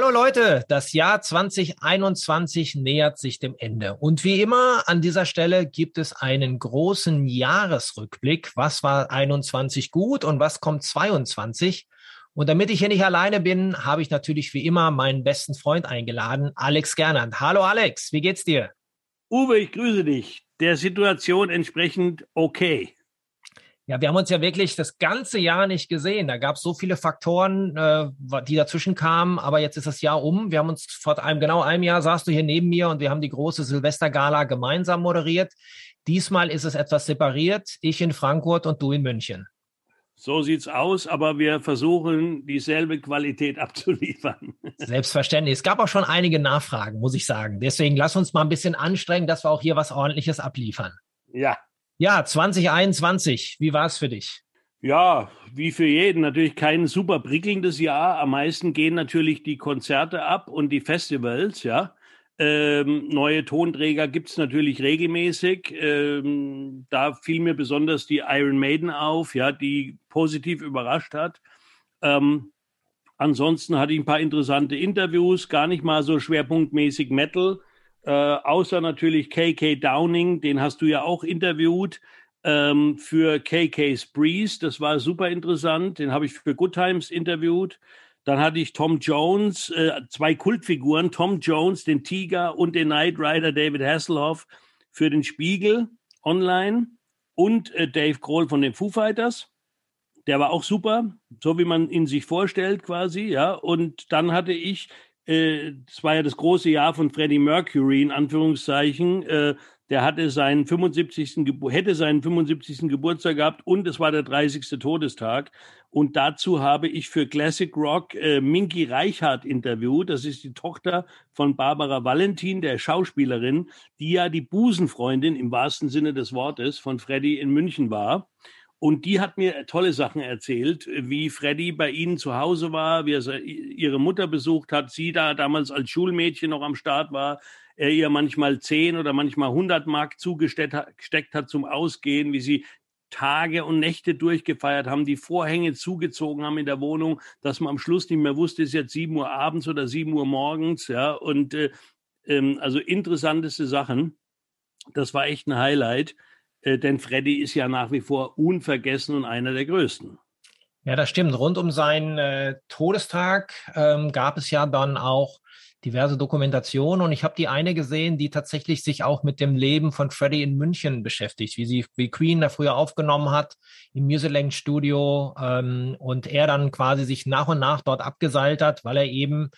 Hallo Leute, das Jahr 2021 nähert sich dem Ende. Und wie immer an dieser Stelle gibt es einen großen Jahresrückblick. Was war 21 gut und was kommt 22? Und damit ich hier nicht alleine bin, habe ich natürlich wie immer meinen besten Freund eingeladen, Alex Gernand. Hallo Alex, wie geht's dir? Uwe, ich grüße dich. Der Situation entsprechend okay. Ja, wir haben uns ja wirklich das ganze Jahr nicht gesehen. Da gab es so viele Faktoren, äh, die dazwischen kamen, aber jetzt ist das Jahr um. Wir haben uns vor einem genau einem Jahr saßt du hier neben mir und wir haben die große Silvestergala gemeinsam moderiert. Diesmal ist es etwas separiert. Ich in Frankfurt und du in München. So sieht's aus, aber wir versuchen dieselbe Qualität abzuliefern. Selbstverständlich. Es gab auch schon einige Nachfragen, muss ich sagen. Deswegen lass uns mal ein bisschen anstrengen, dass wir auch hier was ordentliches abliefern. Ja, ja, 2021, wie war es für dich? Ja, wie für jeden natürlich kein super prickelndes Jahr. Am meisten gehen natürlich die Konzerte ab und die Festivals, ja. Ähm, neue Tonträger gibt es natürlich regelmäßig. Ähm, da fiel mir besonders die Iron Maiden auf, ja, die positiv überrascht hat. Ähm, ansonsten hatte ich ein paar interessante Interviews, gar nicht mal so schwerpunktmäßig Metal. Äh, außer natürlich KK Downing, den hast du ja auch interviewt ähm, für KK's Breeze. Das war super interessant. Den habe ich für Good Times interviewt. Dann hatte ich Tom Jones, äh, zwei Kultfiguren, Tom Jones, den Tiger und den Knight Rider David Hasselhoff für den Spiegel online und äh, Dave Grohl von den Foo Fighters. Der war auch super, so wie man ihn sich vorstellt quasi, ja. Und dann hatte ich äh, das war ja das große Jahr von Freddie Mercury, in Anführungszeichen. Äh, der hatte seinen 75. Gebur hätte seinen 75. Geburtstag gehabt und es war der 30. Todestag. Und dazu habe ich für Classic Rock äh, Minky Reichhardt interviewt. Das ist die Tochter von Barbara Valentin, der Schauspielerin, die ja die Busenfreundin im wahrsten Sinne des Wortes von Freddie in München war. Und die hat mir tolle Sachen erzählt, wie Freddy bei ihnen zu Hause war, wie er ihre Mutter besucht hat, sie da damals als Schulmädchen noch am Start war, er ihr manchmal zehn oder manchmal hundert Mark zugesteckt hat zum Ausgehen, wie sie Tage und Nächte durchgefeiert haben, die Vorhänge zugezogen haben in der Wohnung, dass man am Schluss nicht mehr wusste, ist jetzt sieben Uhr abends oder sieben Uhr morgens, ja, und äh, ähm, also interessanteste Sachen. Das war echt ein Highlight. Äh, denn Freddy ist ja nach wie vor unvergessen und einer der größten. Ja, das stimmt. Rund um seinen äh, Todestag ähm, gab es ja dann auch diverse Dokumentationen und ich habe die eine gesehen, die tatsächlich sich auch mit dem Leben von Freddy in München beschäftigt, wie sie wie Queen da früher aufgenommen hat im Music Studio ähm, und er dann quasi sich nach und nach dort abgeseilt hat, weil er eben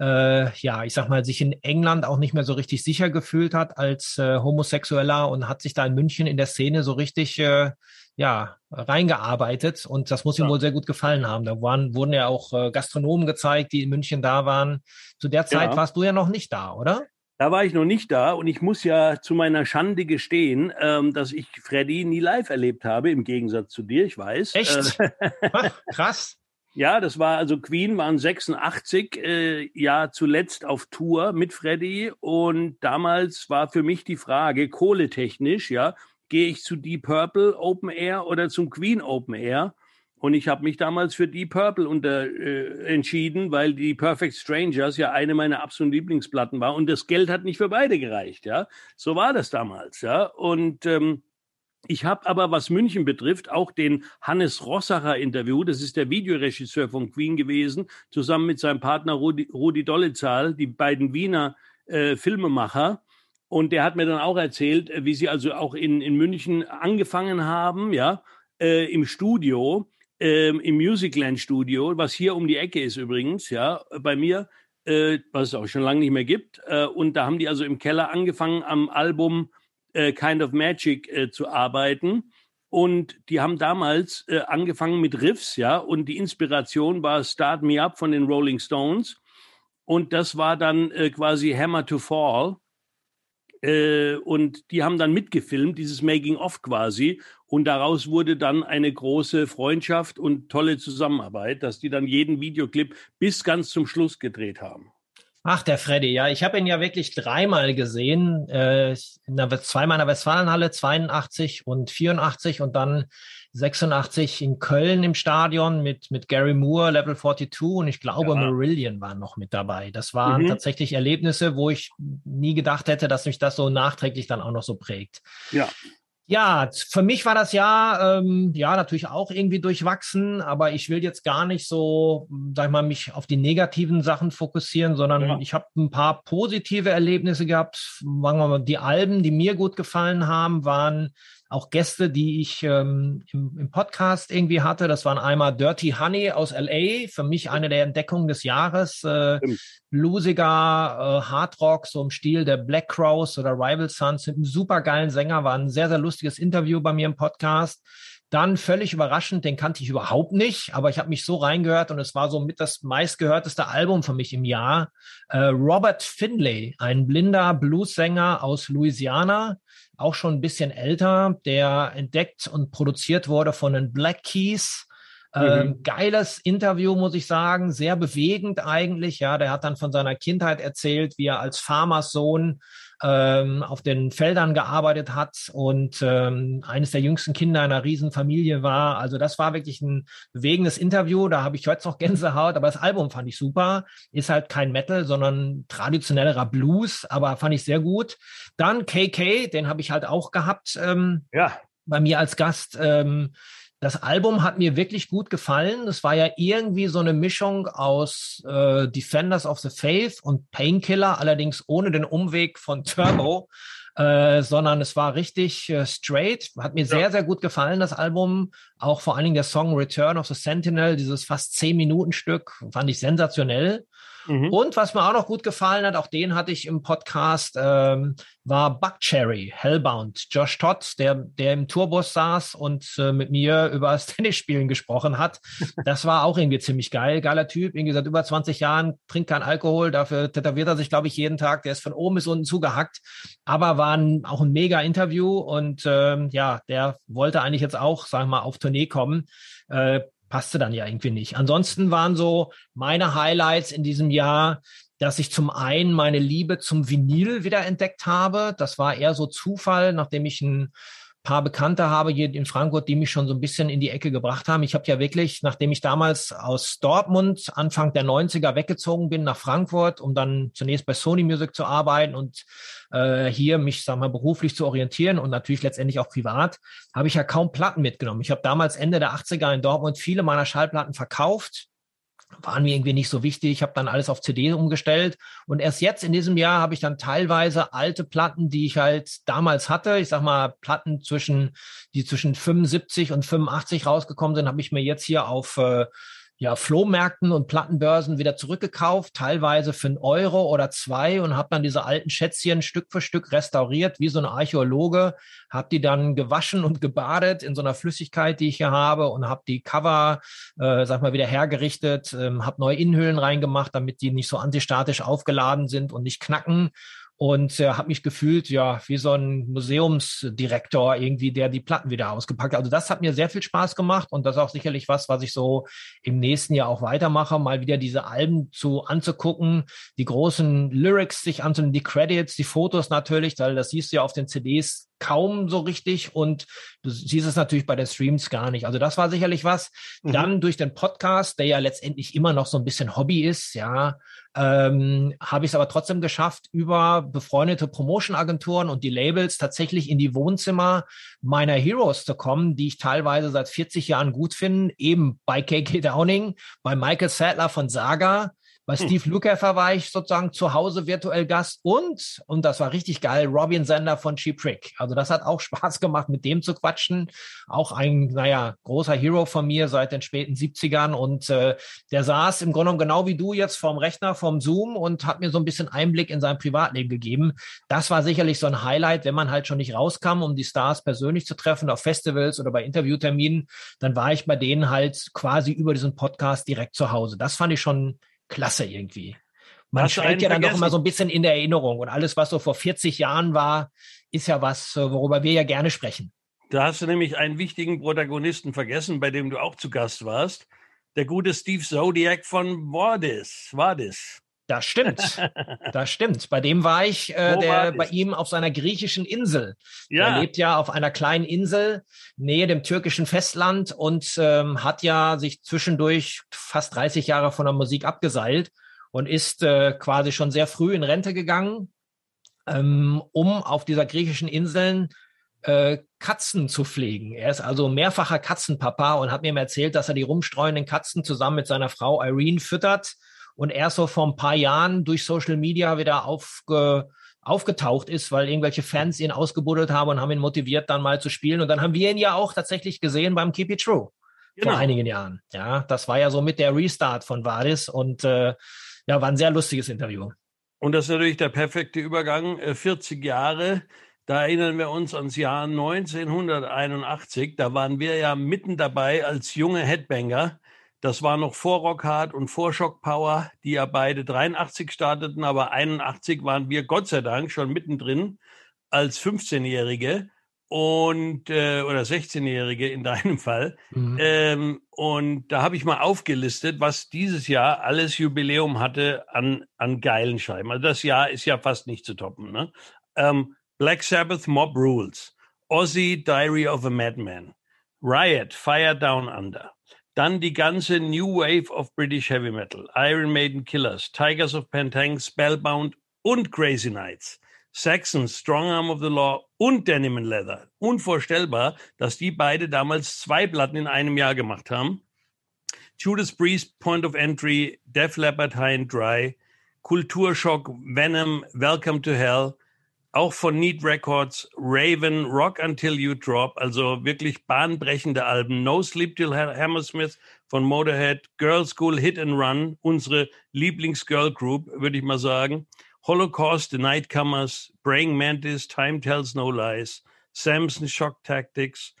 äh, ja, ich sag mal, sich in England auch nicht mehr so richtig sicher gefühlt hat als äh, Homosexueller und hat sich da in München in der Szene so richtig äh, ja, reingearbeitet und das muss ihm wohl sehr gut gefallen haben. Da waren, wurden ja auch äh, Gastronomen gezeigt, die in München da waren. Zu der Zeit ja. warst du ja noch nicht da, oder? Da war ich noch nicht da und ich muss ja zu meiner Schande gestehen, ähm, dass ich Freddy nie live erlebt habe, im Gegensatz zu dir, ich weiß. Echt? Äh, krass. Ja, das war also Queen waren 86, äh, ja zuletzt auf Tour mit Freddy und damals war für mich die Frage kohletechnisch, ja, gehe ich zu Deep Purple Open Air oder zum Queen Open Air? Und ich habe mich damals für Deep Purple unter, äh, entschieden, weil die Perfect Strangers ja eine meiner absoluten Lieblingsplatten war und das Geld hat nicht für beide gereicht, ja. So war das damals, ja. Und ähm, ich habe aber, was München betrifft, auch den Hannes Rossacher Interview, das ist der Videoregisseur von Queen gewesen, zusammen mit seinem Partner Rudi, Rudi Dollezahl, die beiden Wiener äh, Filmemacher. Und der hat mir dann auch erzählt, äh, wie sie also auch in, in München angefangen haben, ja, äh, im Studio, äh, im Musicland Studio, was hier um die Ecke ist übrigens, ja, bei mir, äh, was es auch schon lange nicht mehr gibt. Äh, und da haben die also im Keller angefangen am Album äh, Kind of Magic äh, zu arbeiten. Und die haben damals äh, angefangen mit Riffs, ja, und die Inspiration war Start Me Up von den Rolling Stones. Und das war dann äh, quasi Hammer to Fall. Äh, und die haben dann mitgefilmt, dieses Making-of quasi. Und daraus wurde dann eine große Freundschaft und tolle Zusammenarbeit, dass die dann jeden Videoclip bis ganz zum Schluss gedreht haben. Ach, der Freddy, ja, ich habe ihn ja wirklich dreimal gesehen. Äh, in der, zweimal in der Westfalenhalle, 82 und 84 und dann 86 in Köln im Stadion mit, mit Gary Moore, Level 42 und ich glaube, ja. Marillion war noch mit dabei. Das waren mhm. tatsächlich Erlebnisse, wo ich nie gedacht hätte, dass mich das so nachträglich dann auch noch so prägt. Ja. Ja, für mich war das Jahr ähm, ja natürlich auch irgendwie durchwachsen, aber ich will jetzt gar nicht so, sag ich mal, mich auf die negativen Sachen fokussieren, sondern ja. ich habe ein paar positive Erlebnisse gehabt. Sagen wir mal, die Alben, die mir gut gefallen haben, waren auch Gäste, die ich ähm, im, im, Podcast irgendwie hatte. Das waren einmal Dirty Honey aus LA, für mich eine der Entdeckungen des Jahres. Äh, bluesiger äh, Hardrock, so im Stil der Black Crows oder Rival Sons, mit einem super geilen Sänger, war ein sehr, sehr lustiges Interview bei mir im Podcast. Dann völlig überraschend, den kannte ich überhaupt nicht, aber ich habe mich so reingehört und es war so mit das meistgehörteste Album für mich im Jahr. Äh, Robert Finlay, ein blinder Blues-Sänger aus Louisiana, auch schon ein bisschen älter, der entdeckt und produziert wurde von den Black Keys. Ähm, mhm. geiles Interview, muss ich sagen, sehr bewegend eigentlich. Ja, der hat dann von seiner Kindheit erzählt, wie er als Farmerssohn ähm, auf den Feldern gearbeitet hat und ähm, eines der jüngsten Kinder einer Riesenfamilie war. Also das war wirklich ein bewegendes Interview. Da habe ich heute noch Gänsehaut, aber das Album fand ich super. Ist halt kein Metal, sondern traditionellerer Blues, aber fand ich sehr gut. Dann KK, den habe ich halt auch gehabt. Ähm, ja. Bei mir als Gast. Ähm, das Album hat mir wirklich gut gefallen. Es war ja irgendwie so eine Mischung aus äh, Defenders of the Faith und Painkiller, allerdings ohne den Umweg von Turbo, äh, sondern es war richtig äh, straight. Hat mir ja. sehr, sehr gut gefallen, das Album. Auch vor allen Dingen der Song Return of the Sentinel, dieses fast zehn Minuten Stück, fand ich sensationell. Mhm. Und was mir auch noch gut gefallen hat, auch den hatte ich im Podcast, ähm, war Buckcherry, Hellbound. Josh Todd, der, der im Tourbus saß und äh, mit mir über das Tennisspielen gesprochen hat. Das war auch irgendwie ziemlich geil. Geiler Typ, irgendwie seit über 20 Jahren, trinkt kein Alkohol, dafür tätowiert er sich, glaube ich, jeden Tag. Der ist von oben bis unten zugehackt. Aber war ein, auch ein mega Interview und ähm, ja, der wollte eigentlich jetzt auch, sagen wir mal, auf Tournee kommen. Äh, passte dann ja irgendwie nicht. Ansonsten waren so meine Highlights in diesem Jahr, dass ich zum einen meine Liebe zum Vinyl wieder entdeckt habe. Das war eher so Zufall, nachdem ich ein paar Bekannte habe hier in Frankfurt, die mich schon so ein bisschen in die Ecke gebracht haben. Ich habe ja wirklich, nachdem ich damals aus Dortmund Anfang der 90er weggezogen bin nach Frankfurt, um dann zunächst bei Sony Music zu arbeiten und äh, hier mich, sag mal, beruflich zu orientieren und natürlich letztendlich auch privat, habe ich ja kaum Platten mitgenommen. Ich habe damals Ende der 80er in Dortmund viele meiner Schallplatten verkauft waren mir irgendwie nicht so wichtig. Ich habe dann alles auf CD umgestellt und erst jetzt in diesem Jahr habe ich dann teilweise alte Platten, die ich halt damals hatte, ich sag mal Platten zwischen die zwischen 75 und 85 rausgekommen sind, habe ich mir jetzt hier auf äh, ja, Flohmärkten und Plattenbörsen wieder zurückgekauft, teilweise für einen Euro oder zwei und habe dann diese alten Schätzchen Stück für Stück restauriert, wie so ein Archäologe, habe die dann gewaschen und gebadet in so einer Flüssigkeit, die ich hier habe und habe die Cover, äh, sag mal, wieder hergerichtet, ähm, habe neue Innenhüllen reingemacht, damit die nicht so antistatisch aufgeladen sind und nicht knacken und äh, habe mich gefühlt ja wie so ein Museumsdirektor irgendwie, der die Platten wieder ausgepackt hat. Also das hat mir sehr viel Spaß gemacht und das ist auch sicherlich was, was ich so im nächsten Jahr auch weitermache, mal wieder diese Alben zu anzugucken, die großen Lyrics sich anzunehmen, die Credits, die Fotos natürlich, weil das siehst du ja auf den CDs kaum so richtig und du siehst es natürlich bei den Streams gar nicht. Also das war sicherlich was. Mhm. Dann durch den Podcast, der ja letztendlich immer noch so ein bisschen Hobby ist, ja, ähm, habe ich es aber trotzdem geschafft, über befreundete Promotion-Agenturen und die Labels tatsächlich in die Wohnzimmer meiner Heroes zu kommen, die ich teilweise seit 40 Jahren gut finde, eben bei KK Downing, bei Michael Sadler von Saga, bei hm. Steve Lukather war ich sozusagen zu Hause virtuell Gast und, und das war richtig geil, Robin Sender von Cheap Trick. Also das hat auch Spaß gemacht, mit dem zu quatschen. Auch ein, naja, großer Hero von mir seit den späten 70ern und äh, der saß im Grunde genommen genau wie du jetzt vorm Rechner, vorm Zoom und hat mir so ein bisschen Einblick in sein Privatleben gegeben. Das war sicherlich so ein Highlight, wenn man halt schon nicht rauskam, um die Stars persönlich zu treffen auf Festivals oder bei Interviewterminen, dann war ich bei denen halt quasi über diesen Podcast direkt zu Hause. Das fand ich schon klasse irgendwie. Man schwelgt ja dann doch immer so ein bisschen in der Erinnerung und alles, was so vor 40 Jahren war, ist ja was, äh, worüber wir ja gerne sprechen. Da hast du nämlich einen wichtigen Protagonisten vergessen, bei dem du auch zu Gast warst. Der gute Steve Zodiac von Wardis. Wardis. Das stimmt. Das stimmt. Bei dem war ich äh, der, bei ihm auf seiner griechischen Insel. Ja. Er lebt ja auf einer kleinen Insel nähe dem türkischen Festland und ähm, hat ja sich zwischendurch fast 30 Jahre von der Musik abgeseilt und ist äh, quasi schon sehr früh in Rente gegangen, ähm, um auf dieser griechischen Inseln äh, Katzen zu pflegen. Er ist also mehrfacher Katzenpapa und hat mir erzählt, dass er die rumstreuenden Katzen zusammen mit seiner Frau Irene füttert und erst so vor ein paar Jahren durch Social Media wieder aufge, aufgetaucht ist, weil irgendwelche Fans ihn ausgebuddelt haben und haben ihn motiviert, dann mal zu spielen. Und dann haben wir ihn ja auch tatsächlich gesehen beim Keep It True genau. vor einigen Jahren. Ja, das war ja so mit der Restart von Vadis und äh, ja, war ein sehr lustiges Interview. Und das ist natürlich der perfekte Übergang. 40 äh, Jahre, da erinnern wir uns ans Jahr 1981. Da waren wir ja mitten dabei als junge Headbanger das war noch vor Rockhard und vor Shock Power, die ja beide 83 starteten, aber 81 waren wir Gott sei Dank schon mittendrin als 15-Jährige und äh, oder 16-Jährige in deinem Fall. Mhm. Ähm, und da habe ich mal aufgelistet, was dieses Jahr alles Jubiläum hatte an, an geilen Scheiben. Also das Jahr ist ja fast nicht zu toppen. Ne? Ähm, Black Sabbath Mob Rules, Ozzy Diary of a Madman, Riot Fire Down Under, dann die ganze New Wave of British Heavy Metal. Iron Maiden Killers, Tigers of Pentang, Spellbound und Crazy Nights. Saxons, Strong Arm of the Law und Denim and Leather. Unvorstellbar, dass die beide damals zwei Platten in einem Jahr gemacht haben. Judas Priest, Point of Entry, Def Leppard, High and Dry, Kulturschock, Venom, Welcome to Hell, auch von Need Records, Raven, Rock Until You Drop, also wirklich bahnbrechende Alben. No Sleep Till Hammersmith von Motorhead, Girl School Hit and Run, unsere Lieblings-Girl Group, würde ich mal sagen. Holocaust, The Nightcomers, Praying Mantis, Time Tells No Lies, Samson Shock Tactics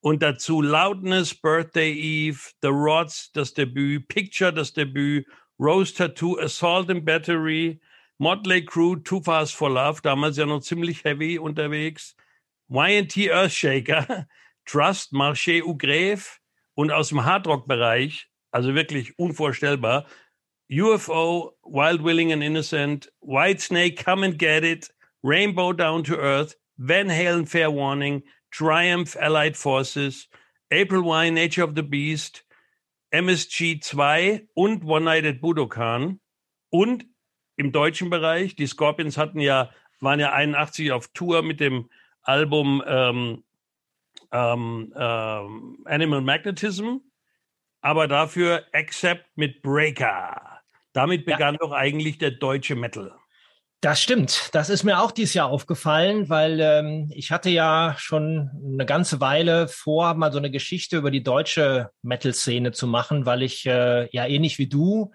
und dazu Loudness, Birthday Eve, The Rods, das Debüt, Picture, das Debüt, Rose Tattoo, Assault and Battery, Motley Crew, Too Fast for Love, damals ja noch ziemlich heavy unterwegs. YT Earthshaker, Trust, Marché Ugrave und aus dem Hardrock-Bereich, also wirklich unvorstellbar, UFO, Wild Willing and Innocent, Whitesnake, Come and Get It, Rainbow Down to Earth, Van Halen Fair Warning, Triumph Allied Forces, April Wine, Nature of the Beast, MSG 2 und One Night at Budokan und im deutschen Bereich. Die Scorpions hatten ja, waren ja 81 auf Tour mit dem Album ähm, ähm, ähm, Animal Magnetism, aber dafür Accept mit Breaker. Damit begann ja. doch eigentlich der deutsche Metal. Das stimmt. Das ist mir auch dieses Jahr aufgefallen, weil ähm, ich hatte ja schon eine ganze Weile vor, mal so eine Geschichte über die deutsche Metal-Szene zu machen, weil ich äh, ja ähnlich wie du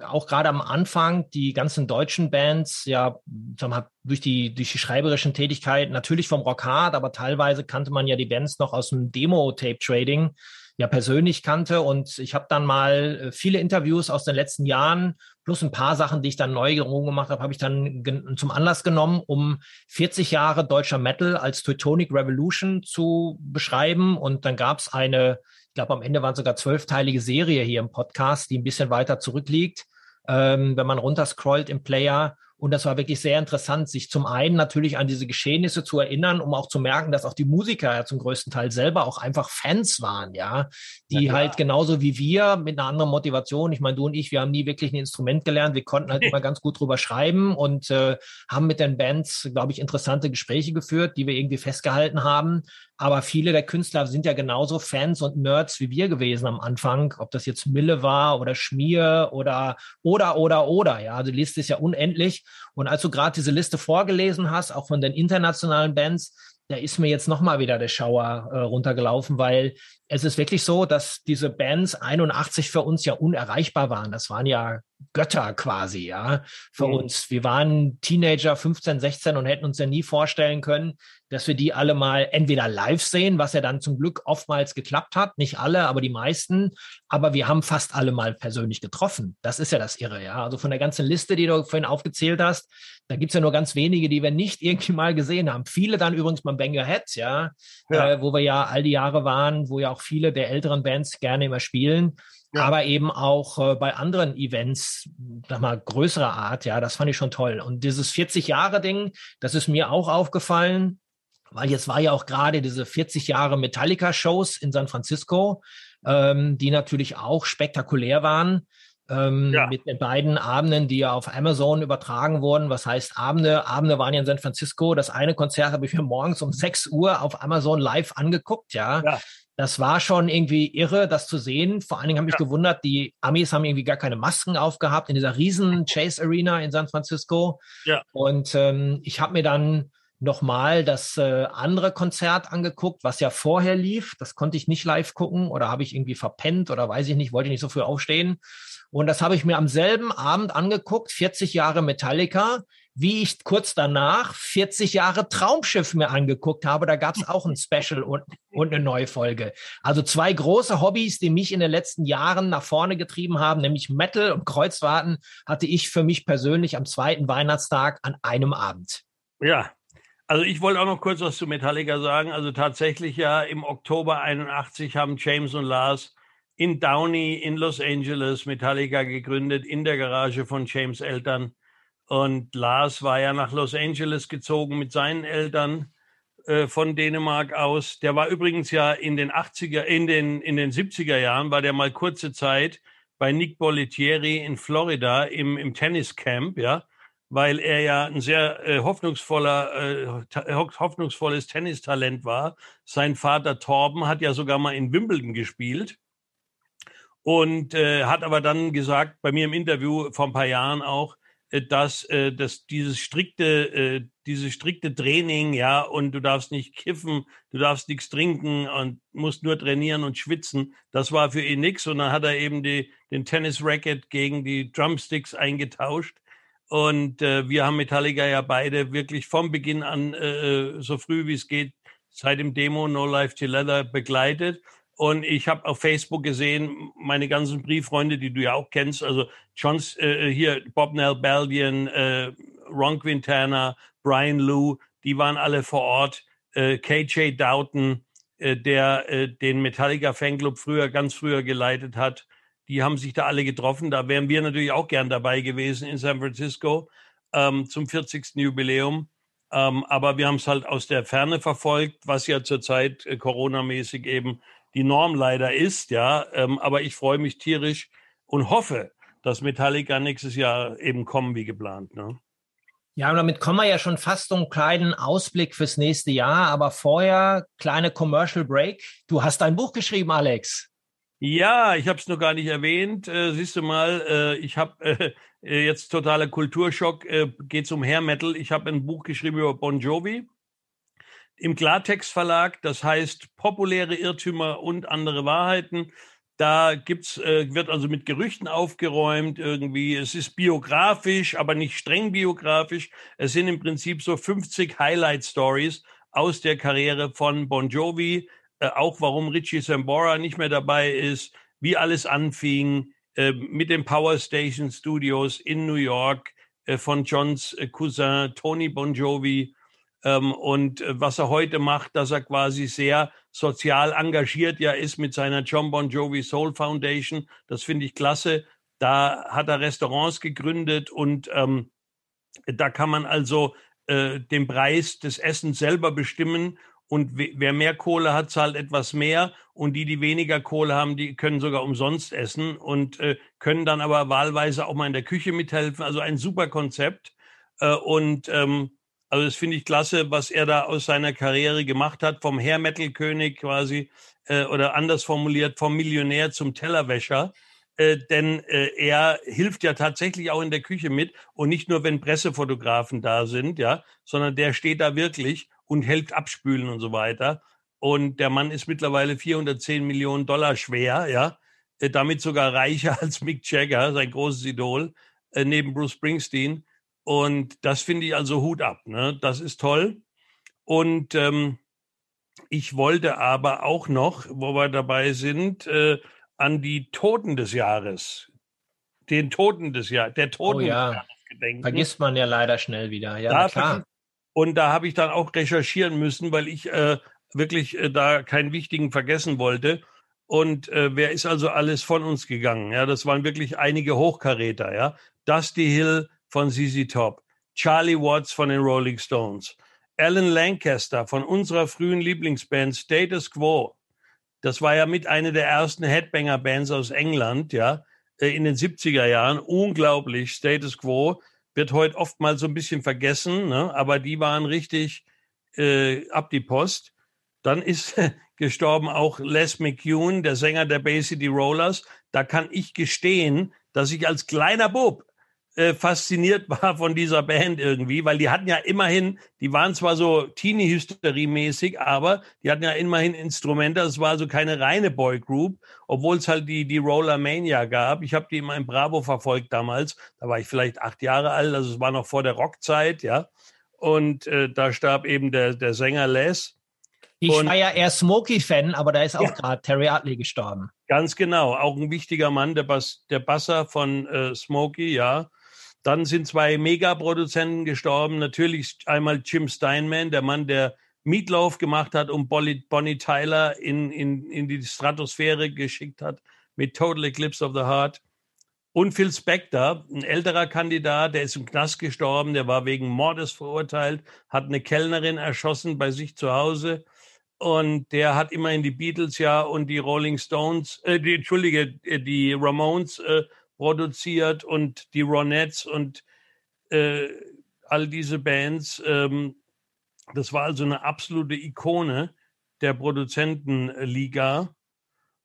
auch gerade am Anfang die ganzen deutschen Bands ja mal, durch die durch die schreiberischen Tätigkeit natürlich vom Rock Hard, aber teilweise kannte man ja die Bands noch aus dem Demo Tape Trading ja persönlich kannte. Und ich habe dann mal äh, viele Interviews aus den letzten Jahren plus ein paar Sachen, die ich dann neu gemacht habe, habe ich dann zum Anlass genommen, um 40 Jahre deutscher Metal als Teutonic Revolution zu beschreiben. Und dann gab es eine ich glaube, am Ende waren sogar zwölfteilige Serie hier im Podcast, die ein bisschen weiter zurückliegt, ähm, wenn man runterscrollt im Player. Und das war wirklich sehr interessant, sich zum einen natürlich an diese Geschehnisse zu erinnern, um auch zu merken, dass auch die Musiker ja zum größten Teil selber auch einfach Fans waren, ja, die halt genauso wie wir mit einer anderen Motivation. Ich meine, du und ich, wir haben nie wirklich ein Instrument gelernt. Wir konnten halt immer ganz gut drüber schreiben und äh, haben mit den Bands, glaube ich, interessante Gespräche geführt, die wir irgendwie festgehalten haben. Aber viele der Künstler sind ja genauso Fans und Nerds wie wir gewesen am Anfang, ob das jetzt Mille war oder Schmier oder oder oder oder. Ja, die Liste ist ja unendlich. Und als du gerade diese Liste vorgelesen hast, auch von den internationalen Bands, da ist mir jetzt nochmal wieder der Schauer äh, runtergelaufen, weil es ist wirklich so, dass diese Bands 81 für uns ja unerreichbar waren. Das waren ja Götter quasi, ja, für mhm. uns. Wir waren Teenager, 15, 16 und hätten uns ja nie vorstellen können, dass wir die alle mal entweder live sehen, was ja dann zum Glück oftmals geklappt hat. Nicht alle, aber die meisten. Aber wir haben fast alle mal persönlich getroffen. Das ist ja das Irre, ja. Also von der ganzen Liste, die du vorhin aufgezählt hast, da gibt's ja nur ganz wenige, die wir nicht irgendwie mal gesehen haben. Viele dann übrigens beim Bang Your Head, ja, ja. Äh, wo wir ja all die Jahre waren, wo ja auch viele der älteren Bands gerne immer spielen. ja. aber eben auch äh, bei anderen Events, sag mal, größerer Art, ja, das fand ich schon toll. Und dieses 40-Jahre-Ding, das ist mir auch aufgefallen, weil jetzt war ja auch gerade diese 40 Jahre Metallica-Shows in San Francisco, ähm, die natürlich auch spektakulär waren. Ähm, ja. Mit den beiden Abenden, die ja auf Amazon übertragen wurden. Was heißt Abende? Abende waren ja in San Francisco. Das eine Konzert habe ich mir morgens um 6 Uhr auf Amazon live angeguckt, ja. ja. Das war schon irgendwie irre, das zu sehen. Vor allen Dingen habe ich ja. gewundert, die Amis haben irgendwie gar keine Masken aufgehabt in dieser riesen Chase Arena in San Francisco. Ja. Und ähm, ich habe mir dann nochmal das äh, andere Konzert angeguckt, was ja vorher lief. Das konnte ich nicht live gucken oder habe ich irgendwie verpennt oder weiß ich nicht, wollte ich nicht so früh aufstehen. Und das habe ich mir am selben Abend angeguckt, 40 Jahre Metallica, wie ich kurz danach 40 Jahre Traumschiff mir angeguckt habe. Da gab es auch ein Special und, und eine neue Folge. Also zwei große Hobbys, die mich in den letzten Jahren nach vorne getrieben haben, nämlich Metal und Kreuzfahrten, hatte ich für mich persönlich am zweiten Weihnachtstag an einem Abend. Ja, also ich wollte auch noch kurz was zu Metallica sagen. Also tatsächlich ja im Oktober 81 haben James und Lars in Downey in Los Angeles Metallica gegründet, in der Garage von James Eltern. Und Lars war ja nach Los Angeles gezogen mit seinen Eltern äh, von Dänemark aus. Der war übrigens ja in den 80er, in den, in den 70er Jahren, war der mal kurze Zeit bei Nick Bollettieri in Florida im, im Tenniscamp, ja weil er ja ein sehr äh, hoffnungsvoller, äh, hoffnungsvolles Tennistalent war. Sein Vater Torben hat ja sogar mal in Wimbledon gespielt und äh, hat aber dann gesagt, bei mir im Interview vor ein paar Jahren auch, dass, äh, dass dieses strikte, äh, dieses strikte Training, ja, und du darfst nicht kiffen, du darfst nichts trinken und musst nur trainieren und schwitzen, das war für ihn nichts. Und dann hat er eben die, den Tennis-Racket gegen die Drumsticks eingetauscht und äh, wir haben Metallica ja beide wirklich vom Beginn an, äh, äh, so früh wie es geht, seit dem Demo No Life Till Leather begleitet. Und ich habe auf Facebook gesehen, meine ganzen Brieffreunde, die du ja auch kennst, also Johns, äh, äh hier Bob Nell Baldian, äh, Ron Quintana, Brian Lou, die waren alle vor Ort. Äh, KJ Doughton, äh, der äh, den Metallica Fanclub früher, ganz früher geleitet hat, die haben sich da alle getroffen. Da wären wir natürlich auch gern dabei gewesen in San Francisco ähm, zum 40. Jubiläum. Ähm, aber wir haben es halt aus der Ferne verfolgt, was ja zurzeit äh, Corona-mäßig eben die Norm leider ist. Ja, ähm, aber ich freue mich tierisch und hoffe, dass Metallica nächstes Jahr eben kommen wie geplant. Ne? Ja, und damit kommen wir ja schon fast einen kleinen Ausblick fürs nächste Jahr. Aber vorher kleine Commercial Break. Du hast ein Buch geschrieben, Alex. Ja, ich habe es noch gar nicht erwähnt. Äh, siehst du mal, äh, ich habe äh, jetzt totaler Kulturschock. Äh, Geht um Hair Metal. Ich habe ein Buch geschrieben über Bon Jovi im Klartext Verlag. Das heißt populäre Irrtümer und andere Wahrheiten. Da gibt's, äh, wird also mit Gerüchten aufgeräumt irgendwie. Es ist biografisch, aber nicht streng biografisch. Es sind im Prinzip so 50 Highlight Stories aus der Karriere von Bon Jovi äh, auch warum Richie Sambora nicht mehr dabei ist, wie alles anfing äh, mit den Power Station Studios in New York äh, von Johns äh, Cousin Tony Bon Jovi ähm, und äh, was er heute macht, dass er quasi sehr sozial engagiert ja ist mit seiner John Bon Jovi Soul Foundation. Das finde ich klasse. Da hat er Restaurants gegründet und ähm, da kann man also äh, den Preis des Essens selber bestimmen und wer mehr Kohle hat, zahlt etwas mehr und die, die weniger Kohle haben, die können sogar umsonst essen und äh, können dann aber wahlweise auch mal in der Küche mithelfen. Also ein super Konzept äh, und ähm, also das finde ich klasse, was er da aus seiner Karriere gemacht hat, vom Hair Metal König quasi äh, oder anders formuliert vom Millionär zum Tellerwäscher. Äh, denn äh, er hilft ja tatsächlich auch in der Küche mit und nicht nur, wenn Pressefotografen da sind, ja, sondern der steht da wirklich und hilft abspülen und so weiter. Und der Mann ist mittlerweile 410 Millionen Dollar schwer, ja, äh, damit sogar reicher als Mick Jagger, sein großes Idol, äh, neben Bruce Springsteen. Und das finde ich also Hut ab, ne? Das ist toll. Und ähm, ich wollte aber auch noch, wo wir dabei sind, äh, an die Toten des Jahres, den Toten des Jahres, der Toten oh, ja. des Jahres gedenken. Vergisst man ja leider schnell wieder. Ja, klar. Und da habe ich dann auch recherchieren müssen, weil ich äh, wirklich äh, da keinen wichtigen vergessen wollte. Und äh, wer ist also alles von uns gegangen? Ja, das waren wirklich einige Hochkaräter, ja. Dusty Hill von ZZ Top, Charlie Watts von den Rolling Stones, Alan Lancaster von unserer frühen Lieblingsband Status Quo. Das war ja mit einer der ersten Headbanger-Bands aus England, ja, äh, in den 70er Jahren. Unglaublich, Status Quo wird heute oftmals so ein bisschen vergessen, ne? aber die waren richtig äh, ab die Post. Dann ist gestorben auch Les McCune, der Sänger der Bay City Rollers. Da kann ich gestehen, dass ich als kleiner Bub äh, fasziniert war von dieser Band irgendwie, weil die hatten ja immerhin, die waren zwar so Teenie-Hysterie-mäßig, aber die hatten ja immerhin Instrumente. Es war also keine reine Boygroup, obwohl es halt die, die Roller Mania gab. Ich habe die immer im Bravo verfolgt damals. Da war ich vielleicht acht Jahre alt, also es war noch vor der Rockzeit, ja. Und äh, da starb eben der, der Sänger Les. Ich und, war ja eher Smokey-Fan, aber da ist auch ja, gerade Terry Utley gestorben. Ganz genau, auch ein wichtiger Mann, der, Bass, der Basser von äh, Smokey, ja. Dann sind zwei Megaproduzenten gestorben. Natürlich einmal Jim Steinman, der Mann, der Meatloaf gemacht hat und Bonnie, Bonnie Tyler in, in, in die Stratosphäre geschickt hat mit Total Eclipse of the Heart. Und Phil Spector, ein älterer Kandidat, der ist im Knast gestorben, der war wegen Mordes verurteilt, hat eine Kellnerin erschossen bei sich zu Hause und der hat immerhin die Beatles ja und die Rolling Stones, äh, die, Entschuldige, äh, die Ramones äh, produziert und die Ronettes und äh, all diese Bands. Ähm, das war also eine absolute Ikone der Produzentenliga.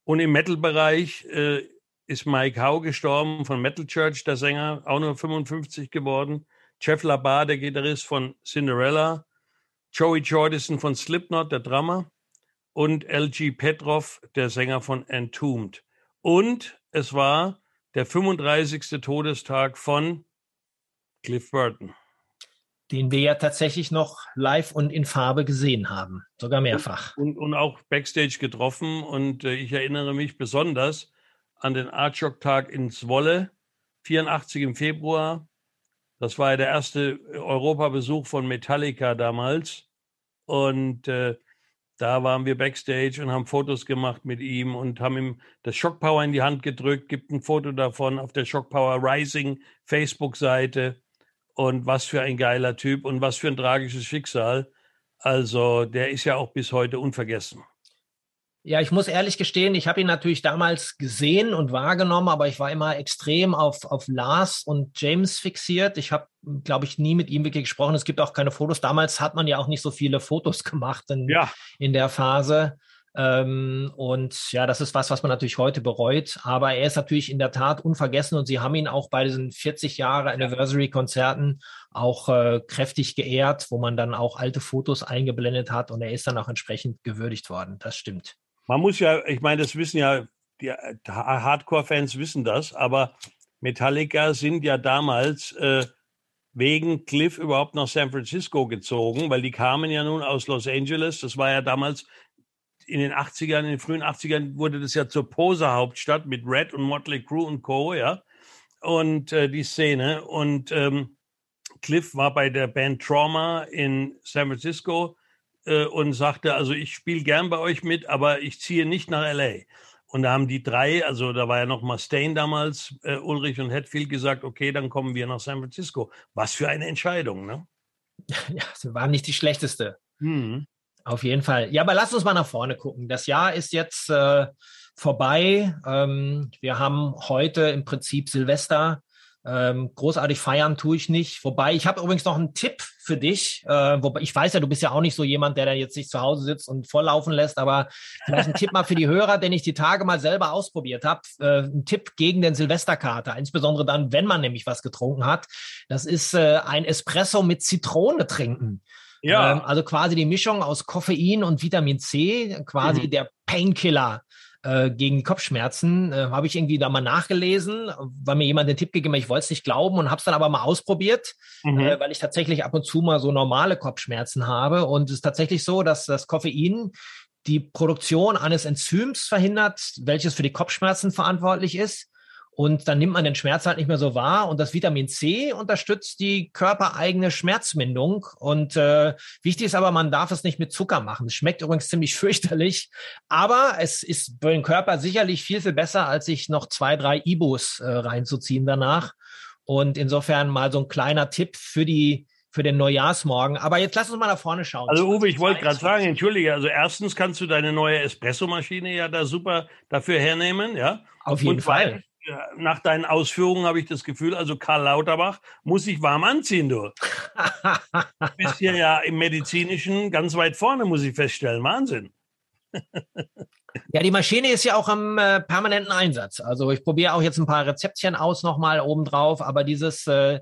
Und im Metal-Bereich äh, ist Mike Howe gestorben von Metal Church, der Sänger, auch nur 55 geworden. Jeff Labar, der Gitarrist von Cinderella. Joey Jordison von Slipknot, der Drummer, und LG Petrov, der Sänger von Entombed. Und es war der 35. Todestag von Cliff Burton. Den wir ja tatsächlich noch live und in Farbe gesehen haben, sogar mehrfach. Und, und, und auch backstage getroffen. Und äh, ich erinnere mich besonders an den Artshock-Tag in Zwolle, 84 im Februar. Das war ja der erste Europabesuch von Metallica damals. Und äh, da waren wir backstage und haben Fotos gemacht mit ihm und haben ihm das Shock Power in die Hand gedrückt. Gibt ein Foto davon auf der Shock Power Rising Facebook-Seite. Und was für ein geiler Typ und was für ein tragisches Schicksal. Also der ist ja auch bis heute unvergessen. Ja, ich muss ehrlich gestehen, ich habe ihn natürlich damals gesehen und wahrgenommen, aber ich war immer extrem auf, auf Lars und James fixiert. Ich habe, glaube ich, nie mit ihm wirklich gesprochen. Es gibt auch keine Fotos. Damals hat man ja auch nicht so viele Fotos gemacht in, ja. in der Phase. Ähm, und ja, das ist was, was man natürlich heute bereut. Aber er ist natürlich in der Tat unvergessen und sie haben ihn auch bei diesen 40 Jahre Anniversary-Konzerten auch äh, kräftig geehrt, wo man dann auch alte Fotos eingeblendet hat und er ist dann auch entsprechend gewürdigt worden. Das stimmt. Man muss ja, ich meine, das wissen ja, die Hardcore-Fans wissen das, aber Metallica sind ja damals äh, wegen Cliff überhaupt nach San Francisco gezogen, weil die kamen ja nun aus Los Angeles. Das war ja damals in den 80ern, in den frühen 80ern wurde das ja zur Poser-Hauptstadt mit Red und Motley Crue und Co., ja. Und äh, die Szene. Und ähm, Cliff war bei der Band Trauma in San Francisco äh, und sagte, also ich spiele gern bei euch mit, aber ich ziehe nicht nach LA. Und da haben die drei, also da war ja noch Mustaine damals, äh, Ulrich und Hetfield gesagt, okay, dann kommen wir nach San Francisco. Was für eine Entscheidung, ne? Ja, sie war nicht die schlechteste. Mhm. Auf jeden Fall. Ja, aber lass uns mal nach vorne gucken. Das Jahr ist jetzt äh, vorbei. Ähm, wir haben heute im Prinzip Silvester. Ähm, großartig feiern tue ich nicht. Wobei, ich habe übrigens noch einen Tipp für dich. Äh, wobei ich weiß ja, du bist ja auch nicht so jemand, der da jetzt sich zu Hause sitzt und volllaufen lässt, aber vielleicht ein Tipp mal für die Hörer, den ich die Tage mal selber ausprobiert habe. Äh, ein Tipp gegen den Silvesterkater, insbesondere dann, wenn man nämlich was getrunken hat. Das ist äh, ein Espresso mit Zitrone trinken. Ja. Ähm, also quasi die Mischung aus Koffein und Vitamin C, quasi mhm. der Painkiller äh, gegen Kopfschmerzen. Äh, habe ich irgendwie da mal nachgelesen, weil mir jemand den Tipp gegeben hat, ich wollte es nicht glauben und habe es dann aber mal ausprobiert, mhm. äh, weil ich tatsächlich ab und zu mal so normale Kopfschmerzen habe. Und es ist tatsächlich so, dass das Koffein die Produktion eines Enzyms verhindert, welches für die Kopfschmerzen verantwortlich ist. Und dann nimmt man den Schmerz halt nicht mehr so wahr. Und das Vitamin C unterstützt die körpereigene Schmerzmindung. Und äh, wichtig ist aber, man darf es nicht mit Zucker machen. Es schmeckt übrigens ziemlich fürchterlich, aber es ist für den Körper sicherlich viel, viel besser, als sich noch zwei, drei Ibus äh, reinzuziehen danach. Und insofern mal so ein kleiner Tipp für die für den Neujahrsmorgen. Aber jetzt lass uns mal nach vorne schauen. Also Uwe, ich wollte gerade sagen, entschuldige, also erstens kannst du deine neue Espresso-Maschine ja da super dafür hernehmen, ja? Auf jeden Und Fall nach deinen Ausführungen habe ich das Gefühl, also Karl Lauterbach muss sich warm anziehen, du. du bist hier ja im Medizinischen ganz weit vorne, muss ich feststellen. Wahnsinn. Ja, die Maschine ist ja auch am äh, permanenten Einsatz. Also ich probiere auch jetzt ein paar Rezeptchen aus nochmal obendrauf, aber dieses äh,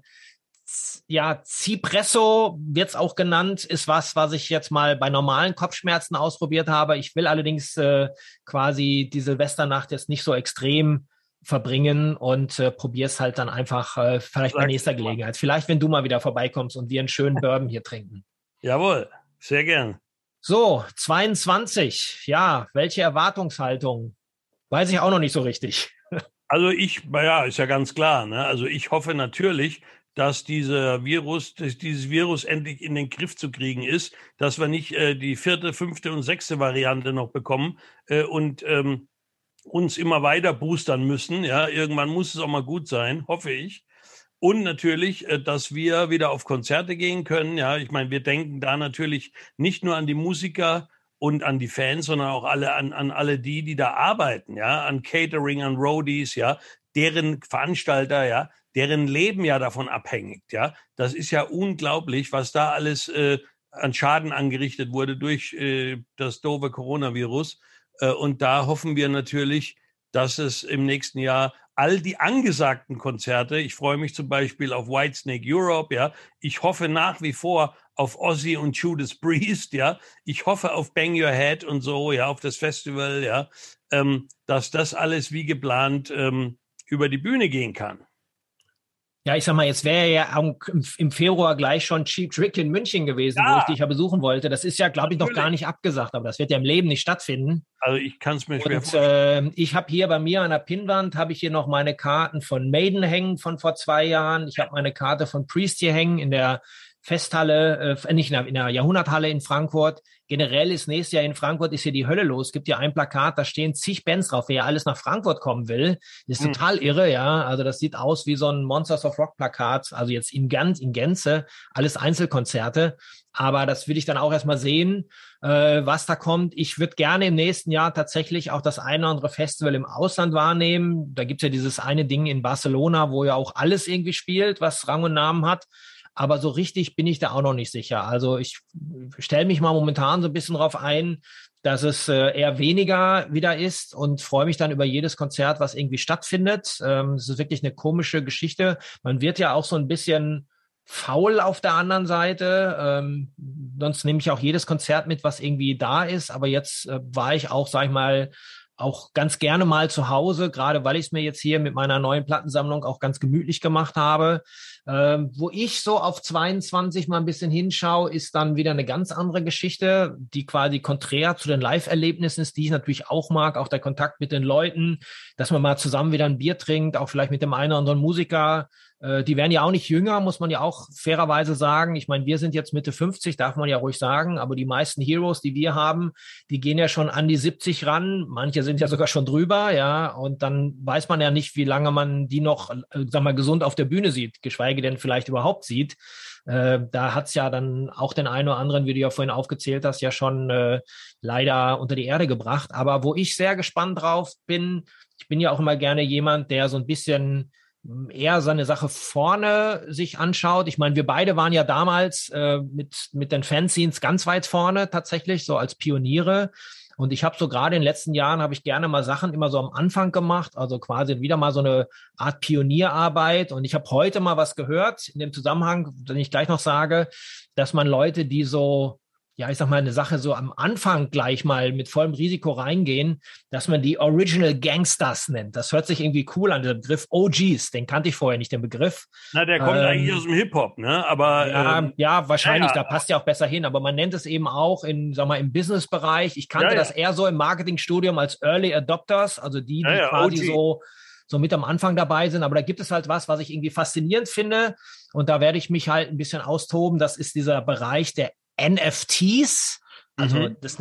ja, Cipresso wird es auch genannt, ist was, was ich jetzt mal bei normalen Kopfschmerzen ausprobiert habe. Ich will allerdings äh, quasi die Silvesternacht jetzt nicht so extrem verbringen und äh, probier's halt dann einfach äh, vielleicht bei nächster Gelegenheit. Vielleicht, wenn du mal wieder vorbeikommst und wir einen schönen Bourbon hier trinken. Jawohl, sehr gern. So, 22. Ja, welche Erwartungshaltung? Weiß ich auch noch nicht so richtig. Also ich, ja, ist ja ganz klar. Ne? Also ich hoffe natürlich, dass dieser Virus, dass dieses Virus endlich in den Griff zu kriegen ist, dass wir nicht äh, die vierte, fünfte und sechste Variante noch bekommen äh, und ähm, uns immer weiter boostern müssen. Ja, irgendwann muss es auch mal gut sein, hoffe ich. Und natürlich, äh, dass wir wieder auf Konzerte gehen können. Ja, ich meine, wir denken da natürlich nicht nur an die Musiker und an die Fans, sondern auch alle an, an alle die, die da arbeiten. Ja, an Catering, an Roadies. Ja, deren Veranstalter. Ja, deren Leben ja davon abhängig. Ja, das ist ja unglaublich, was da alles äh, an Schaden angerichtet wurde durch äh, das doofe Coronavirus. Äh, und da hoffen wir natürlich, dass es im nächsten Jahr all die angesagten Konzerte, ich freue mich zum Beispiel auf Whitesnake Europe, ja, ich hoffe nach wie vor auf Ozzy und Judas Priest, ja, ich hoffe auf Bang Your Head und so, ja, auf das Festival, ja, ähm, dass das alles wie geplant ähm, über die Bühne gehen kann. Ja, ich sag mal, jetzt wäre ja im Februar gleich schon Cheap Trick in München gewesen, ja. wo ich dich ja besuchen wollte. Das ist ja, glaube ich, noch gar nicht abgesagt, aber das wird ja im Leben nicht stattfinden. Also ich kann es mir schwer vorstellen. Äh, ich habe hier bei mir an der Pinnwand, habe ich hier noch meine Karten von Maiden hängen von vor zwei Jahren. Ich habe meine Karte von Priest hier hängen in der Festhalle, äh, nicht in der, in der Jahrhunderthalle in Frankfurt. Generell ist nächstes Jahr in Frankfurt ist hier die Hölle los. Es gibt ja ein Plakat, da stehen zig Bands drauf. Wer ja alles nach Frankfurt kommen will, ist mhm. total irre, ja. Also das sieht aus wie so ein Monsters of Rock Plakat. Also jetzt in ganz, in Gänze, alles Einzelkonzerte. Aber das will ich dann auch erstmal sehen, äh, was da kommt. Ich würde gerne im nächsten Jahr tatsächlich auch das eine oder andere Festival im Ausland wahrnehmen. Da gibt's ja dieses eine Ding in Barcelona, wo ja auch alles irgendwie spielt, was Rang und Namen hat. Aber so richtig bin ich da auch noch nicht sicher. Also ich stelle mich mal momentan so ein bisschen drauf ein, dass es äh, eher weniger wieder ist und freue mich dann über jedes Konzert, was irgendwie stattfindet. Ähm, es ist wirklich eine komische Geschichte. Man wird ja auch so ein bisschen faul auf der anderen Seite. Ähm, sonst nehme ich auch jedes Konzert mit, was irgendwie da ist. Aber jetzt äh, war ich auch, sag ich mal, auch ganz gerne mal zu Hause, gerade weil ich es mir jetzt hier mit meiner neuen Plattensammlung auch ganz gemütlich gemacht habe. Ähm, wo ich so auf 22 mal ein bisschen hinschaue, ist dann wieder eine ganz andere Geschichte, die quasi konträr zu den Live-Erlebnissen ist, die ich natürlich auch mag, auch der Kontakt mit den Leuten, dass man mal zusammen wieder ein Bier trinkt, auch vielleicht mit dem einen oder anderen Musiker, die werden ja auch nicht jünger, muss man ja auch fairerweise sagen. Ich meine, wir sind jetzt Mitte 50, darf man ja ruhig sagen, aber die meisten Heroes, die wir haben, die gehen ja schon an die 70 ran. Manche sind ja sogar schon drüber, ja. Und dann weiß man ja nicht, wie lange man die noch, äh, sag mal, gesund auf der Bühne sieht, geschweige denn vielleicht überhaupt sieht. Äh, da hat's ja dann auch den einen oder anderen, wie du ja vorhin aufgezählt hast, ja schon äh, leider unter die Erde gebracht. Aber wo ich sehr gespannt drauf bin, ich bin ja auch immer gerne jemand, der so ein bisschen eher seine Sache vorne sich anschaut. Ich meine, wir beide waren ja damals äh, mit, mit den Fanzines ganz weit vorne tatsächlich, so als Pioniere. Und ich habe so gerade in den letzten Jahren habe ich gerne mal Sachen immer so am Anfang gemacht, also quasi wieder mal so eine Art Pionierarbeit. Und ich habe heute mal was gehört in dem Zusammenhang, den ich gleich noch sage, dass man Leute, die so ja, ich sag mal, eine Sache so am Anfang gleich mal mit vollem Risiko reingehen, dass man die Original Gangsters nennt. Das hört sich irgendwie cool an, der Begriff OGs, den kannte ich vorher nicht, den Begriff. Na, der kommt ähm, eigentlich aus dem Hip-Hop, ne? Aber ja, ähm, ja wahrscheinlich, ja, ja. da passt ja auch besser hin, aber man nennt es eben auch in, sag mal, im Business-Bereich. Ich kannte das eher so im Marketingstudium als Early Adopters, also die, die quasi OG. so so mit am Anfang dabei sind. Aber da gibt es halt was, was ich irgendwie faszinierend finde. Und da werde ich mich halt ein bisschen austoben. Das ist dieser Bereich der NFTs. Also mhm. das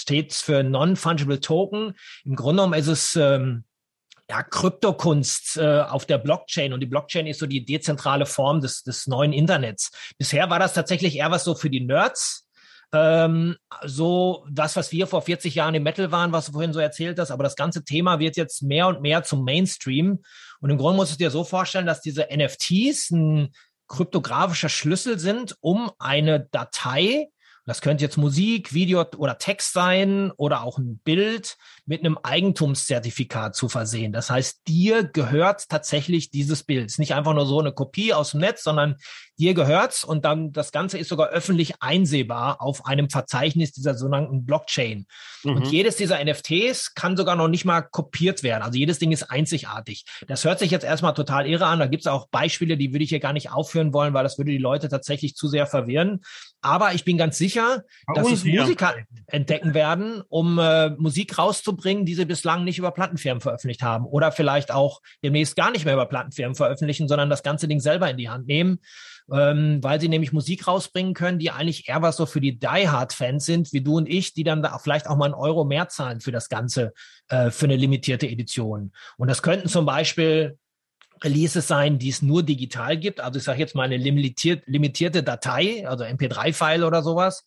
steht für Non-Fungible Token. Im Grunde genommen ist es ähm, ja, Kryptokunst äh, auf der Blockchain und die Blockchain ist so die dezentrale Form des, des neuen Internets. Bisher war das tatsächlich eher was so für die Nerds, ähm, so das, was wir vor 40 Jahren im Metal waren, was du vorhin so erzählt hast, aber das ganze Thema wird jetzt mehr und mehr zum Mainstream. Und im Grunde musst du dir so vorstellen, dass diese NFTs ein kryptografischer Schlüssel sind, um eine Datei, das könnte jetzt Musik, Video oder Text sein oder auch ein Bild mit einem Eigentumszertifikat zu versehen. Das heißt, dir gehört tatsächlich dieses Bild. Es ist nicht einfach nur so eine Kopie aus dem Netz, sondern dir gehört's und dann das Ganze ist sogar öffentlich einsehbar auf einem Verzeichnis dieser sogenannten Blockchain. Mhm. Und jedes dieser NFTs kann sogar noch nicht mal kopiert werden. Also jedes Ding ist einzigartig. Das hört sich jetzt erstmal total irre an. Da gibt's auch Beispiele, die würde ich hier gar nicht aufführen wollen, weil das würde die Leute tatsächlich zu sehr verwirren. Aber ich bin ganz sicher, dass es Musiker entdecken werden, um äh, Musik rauszubringen, die sie bislang nicht über Plattenfirmen veröffentlicht haben. Oder vielleicht auch demnächst gar nicht mehr über Plattenfirmen veröffentlichen, sondern das ganze Ding selber in die Hand nehmen ähm, weil sie nämlich Musik rausbringen können, die eigentlich eher was so für die Die Hard Fans sind, wie du und ich, die dann da vielleicht auch mal einen Euro mehr zahlen für das Ganze, äh, für eine limitierte Edition. Und das könnten zum Beispiel Releases sein, die es nur digital gibt. Also ich sage jetzt mal eine limitiert, limitierte Datei, also MP3-File oder sowas.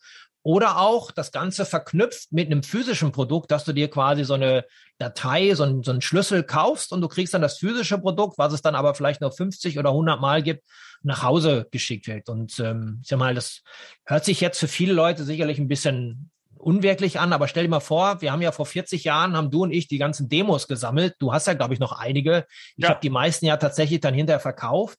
Oder auch das Ganze verknüpft mit einem physischen Produkt, dass du dir quasi so eine Datei, so, ein, so einen Schlüssel kaufst und du kriegst dann das physische Produkt, was es dann aber vielleicht nur 50 oder 100 Mal gibt, nach Hause geschickt wird. Und ähm, ich sag mal, das hört sich jetzt für viele Leute sicherlich ein bisschen unwirklich an, aber stell dir mal vor, wir haben ja vor 40 Jahren, haben du und ich die ganzen Demos gesammelt. Du hast ja, glaube ich, noch einige. Ich ja. habe die meisten ja tatsächlich dann hinterher verkauft.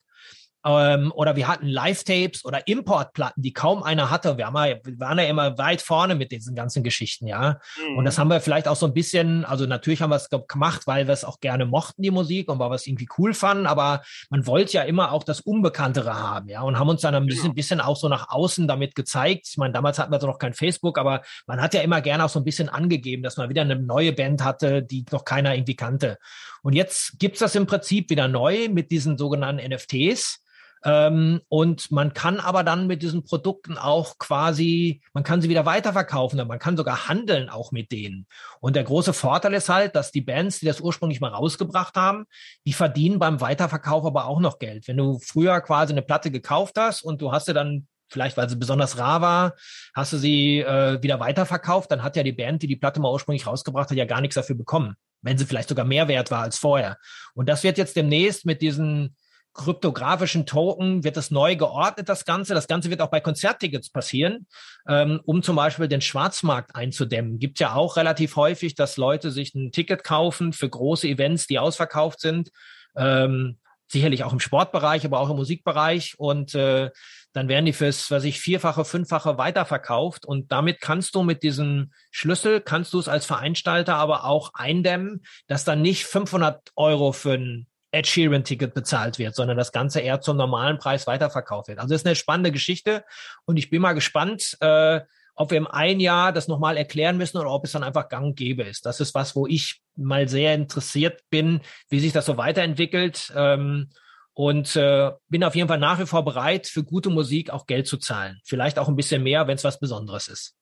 Ähm, oder wir hatten Live-Tapes oder Importplatten, die kaum einer hatte. Wir, haben ja, wir waren ja immer weit vorne mit diesen ganzen Geschichten, ja. Mhm. Und das haben wir vielleicht auch so ein bisschen, also natürlich haben wir es gemacht, weil wir es auch gerne mochten, die Musik, und weil wir es irgendwie cool fanden, aber man wollte ja immer auch das Unbekanntere haben, ja, und haben uns dann ein bisschen, genau. bisschen auch so nach außen damit gezeigt. Ich meine, damals hatten wir so noch kein Facebook, aber man hat ja immer gerne auch so ein bisschen angegeben, dass man wieder eine neue Band hatte, die noch keiner irgendwie kannte. Und jetzt gibt's das im Prinzip wieder neu mit diesen sogenannten NFTs. Ähm, und man kann aber dann mit diesen Produkten auch quasi, man kann sie wieder weiterverkaufen, man kann sogar handeln auch mit denen. Und der große Vorteil ist halt, dass die Bands, die das ursprünglich mal rausgebracht haben, die verdienen beim Weiterverkauf aber auch noch Geld. Wenn du früher quasi eine Platte gekauft hast und du hast sie dann vielleicht weil sie besonders rar war, hast du sie äh, wieder weiterverkauft, dann hat ja die Band, die die Platte mal ursprünglich rausgebracht hat, ja gar nichts dafür bekommen, wenn sie vielleicht sogar mehr wert war als vorher. Und das wird jetzt demnächst mit diesen kryptografischen Token wird es neu geordnet, das Ganze. Das Ganze wird auch bei Konzerttickets passieren, ähm, um zum Beispiel den Schwarzmarkt einzudämmen. Gibt ja auch relativ häufig, dass Leute sich ein Ticket kaufen für große Events, die ausverkauft sind. Ähm, sicherlich auch im Sportbereich, aber auch im Musikbereich. Und äh, dann werden die fürs, was ich, vierfache, fünffache weiterverkauft. Und damit kannst du mit diesem Schlüssel, kannst du es als Veranstalter aber auch eindämmen, dass dann nicht 500 Euro für ein Ed Sheeran-Ticket bezahlt wird, sondern das Ganze eher zum normalen Preis weiterverkauft wird. Also ist eine spannende Geschichte und ich bin mal gespannt, äh, ob wir im ein Jahr das nochmal erklären müssen oder ob es dann einfach gang und gäbe ist. Das ist was, wo ich mal sehr interessiert bin, wie sich das so weiterentwickelt. Ähm, und äh, bin auf jeden Fall nach wie vor bereit, für gute Musik auch Geld zu zahlen. Vielleicht auch ein bisschen mehr, wenn es was Besonderes ist.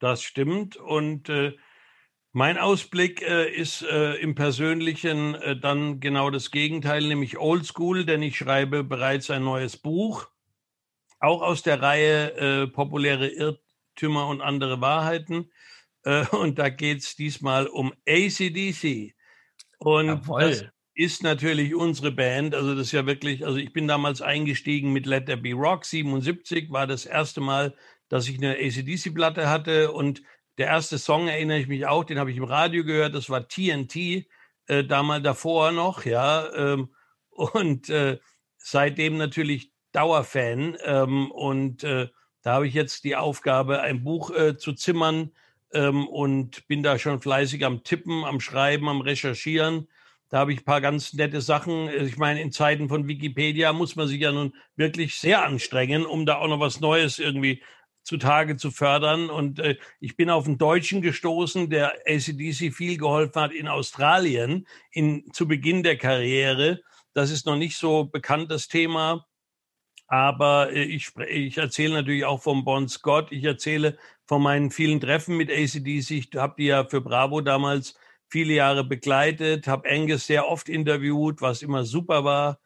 Das stimmt. Und äh, mein Ausblick äh, ist äh, im Persönlichen äh, dann genau das Gegenteil, nämlich Oldschool, denn ich schreibe bereits ein neues Buch, auch aus der Reihe äh, Populäre Irrtümer und andere Wahrheiten. Äh, und da geht es diesmal um ACDC. Und Jawohl. das ist natürlich unsere Band. Also das ist ja wirklich, also ich bin damals eingestiegen mit Let There Be Rock, 77 war das erste Mal, dass ich eine ACDC-Platte hatte und der erste Song erinnere ich mich auch, den habe ich im Radio gehört, das war TNT, äh, damals davor noch, ja. Ähm, und äh, seitdem natürlich Dauerfan. Ähm, und äh, da habe ich jetzt die Aufgabe, ein Buch äh, zu zimmern ähm, und bin da schon fleißig am Tippen, am Schreiben, am Recherchieren. Da habe ich ein paar ganz nette Sachen. Ich meine, in Zeiten von Wikipedia muss man sich ja nun wirklich sehr anstrengen, um da auch noch was Neues irgendwie zutage zu fördern. Und äh, ich bin auf einen Deutschen gestoßen, der ACDC viel geholfen hat in Australien in, zu Beginn der Karriere. Das ist noch nicht so bekannt, das Thema. Aber äh, ich, ich erzähle natürlich auch vom Bon Scott. Ich erzähle von meinen vielen Treffen mit ACDC. Ich habe die ja für Bravo damals viele Jahre begleitet, habe Angus sehr oft interviewt, was immer super war.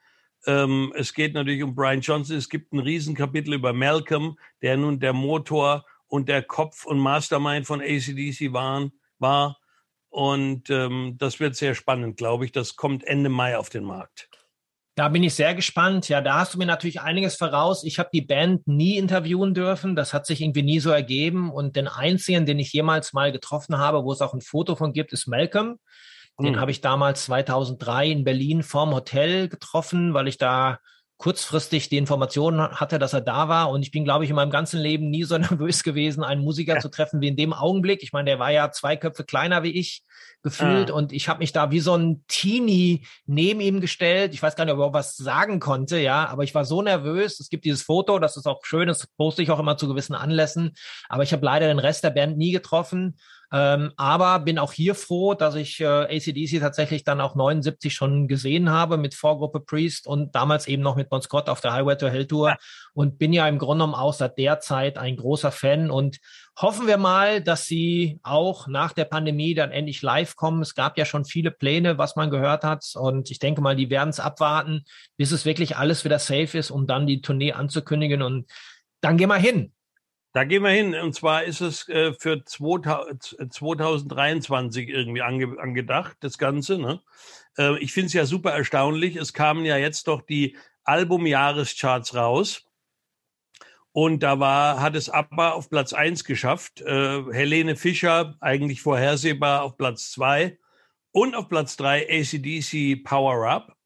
Ähm, es geht natürlich um Brian Johnson. Es gibt ein Riesenkapitel über Malcolm, der nun der Motor und der Kopf und Mastermind von ACDC waren, war. Und ähm, das wird sehr spannend, glaube ich. Das kommt Ende Mai auf den Markt. Da bin ich sehr gespannt. Ja, da hast du mir natürlich einiges voraus. Ich habe die Band nie interviewen dürfen. Das hat sich irgendwie nie so ergeben. Und den einzigen, den ich jemals mal getroffen habe, wo es auch ein Foto von gibt, ist Malcolm. Den mhm. habe ich damals 2003 in Berlin vorm Hotel getroffen, weil ich da kurzfristig die Informationen hatte, dass er da war. Und ich bin, glaube ich, in meinem ganzen Leben nie so nervös gewesen, einen Musiker ja. zu treffen wie in dem Augenblick. Ich meine, der war ja zwei Köpfe kleiner wie ich gefühlt ah. und ich habe mich da wie so ein Teenie neben ihm gestellt. Ich weiß gar nicht, ob er was sagen konnte, ja, aber ich war so nervös. Es gibt dieses Foto, das ist auch schön, das poste ich auch immer zu gewissen Anlässen. Aber ich habe leider den Rest der Band nie getroffen. Ähm, aber bin auch hier froh, dass ich äh, ACDC tatsächlich dann auch 79 schon gesehen habe mit Vorgruppe Priest und damals eben noch mit Bon Scott auf der Highway to Hell Tour ja. und bin ja im Grunde genommen auch seit der Zeit ein großer Fan und hoffen wir mal, dass sie auch nach der Pandemie dann endlich live kommen. Es gab ja schon viele Pläne, was man gehört hat und ich denke mal, die werden es abwarten, bis es wirklich alles wieder safe ist, um dann die Tournee anzukündigen und dann gehen wir hin. Da gehen wir hin. Und zwar ist es äh, für 2023 irgendwie ange, angedacht, das Ganze. Ne? Äh, ich finde es ja super erstaunlich. Es kamen ja jetzt doch die Albumjahrescharts raus. Und da war, hat es ABBA auf Platz eins geschafft. Äh, Helene Fischer, eigentlich vorhersehbar, auf Platz zwei Und auf Platz drei ACDC Power Up.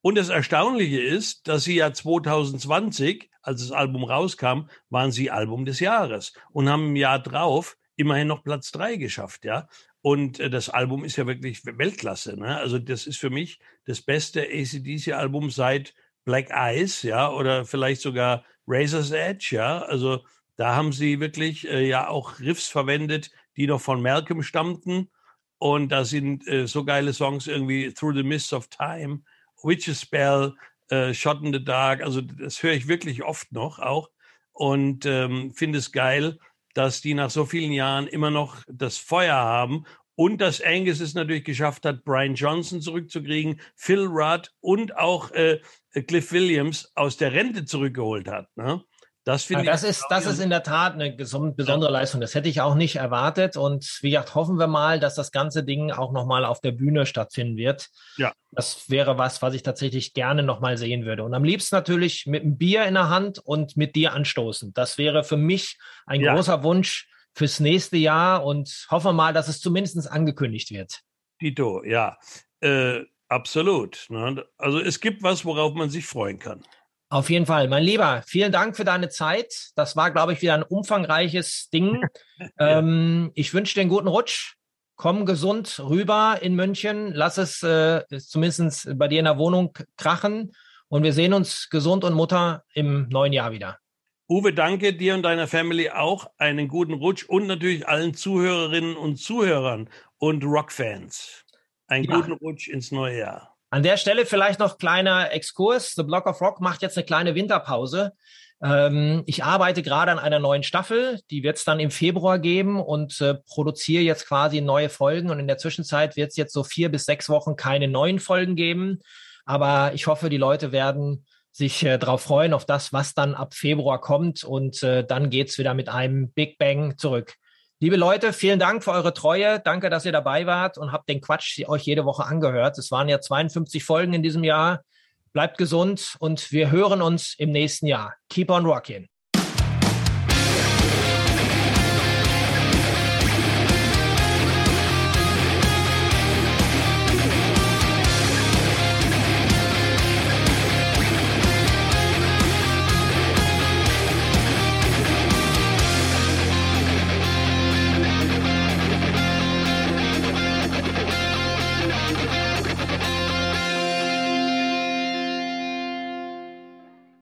Und das Erstaunliche ist, dass sie ja 2020 als das Album rauskam, waren sie Album des Jahres und haben im Jahr drauf immerhin noch Platz drei geschafft, ja. Und äh, das Album ist ja wirklich Weltklasse. Ne? Also das ist für mich das beste ACDC-Album seit Black Eyes, ja, oder vielleicht sogar Razor's Edge, ja. Also da haben sie wirklich äh, ja auch Riffs verwendet, die noch von Malcolm stammten. Und da sind äh, so geile Songs irgendwie Through the Mists of Time, Witch's Spell, äh, Shot in the Dark. Also das höre ich wirklich oft noch auch und ähm, finde es geil, dass die nach so vielen Jahren immer noch das Feuer haben und dass Angus es natürlich geschafft hat, Brian Johnson zurückzukriegen, Phil Rudd und auch äh, Cliff Williams aus der Rente zurückgeholt hat. Ne? Das finde ja, das ich. Ist, das ist in der Tat eine besondere. Leistung. Das hätte ich auch nicht erwartet. Und wie gesagt, hoffen wir mal, dass das ganze Ding auch nochmal auf der Bühne stattfinden wird. Ja. Das wäre was, was ich tatsächlich gerne nochmal sehen würde. Und am liebsten natürlich mit einem Bier in der Hand und mit dir anstoßen. Das wäre für mich ein ja. großer Wunsch fürs nächste Jahr und hoffen wir mal, dass es zumindest angekündigt wird. Dito, ja. Äh, absolut. Ne? Also es gibt was, worauf man sich freuen kann. Auf jeden Fall. Mein Lieber, vielen Dank für deine Zeit. Das war, glaube ich, wieder ein umfangreiches Ding. ähm, ich wünsche dir einen guten Rutsch. Komm gesund rüber in München. Lass es äh, zumindest bei dir in der Wohnung krachen. Und wir sehen uns gesund und Mutter im neuen Jahr wieder. Uwe, danke dir und deiner Family auch. Einen guten Rutsch und natürlich allen Zuhörerinnen und Zuhörern und Rockfans. Einen ja. guten Rutsch ins neue Jahr. An der Stelle vielleicht noch kleiner Exkurs. The Block of Rock macht jetzt eine kleine Winterpause. Ähm, ich arbeite gerade an einer neuen Staffel, die wird es dann im Februar geben und äh, produziere jetzt quasi neue Folgen. Und in der Zwischenzeit wird es jetzt so vier bis sechs Wochen keine neuen Folgen geben. Aber ich hoffe, die Leute werden sich äh, darauf freuen, auf das, was dann ab Februar kommt. Und äh, dann geht's wieder mit einem Big Bang zurück. Liebe Leute, vielen Dank für eure Treue. Danke, dass ihr dabei wart und habt den Quatsch euch jede Woche angehört. Es waren ja 52 Folgen in diesem Jahr. Bleibt gesund und wir hören uns im nächsten Jahr. Keep on rocking.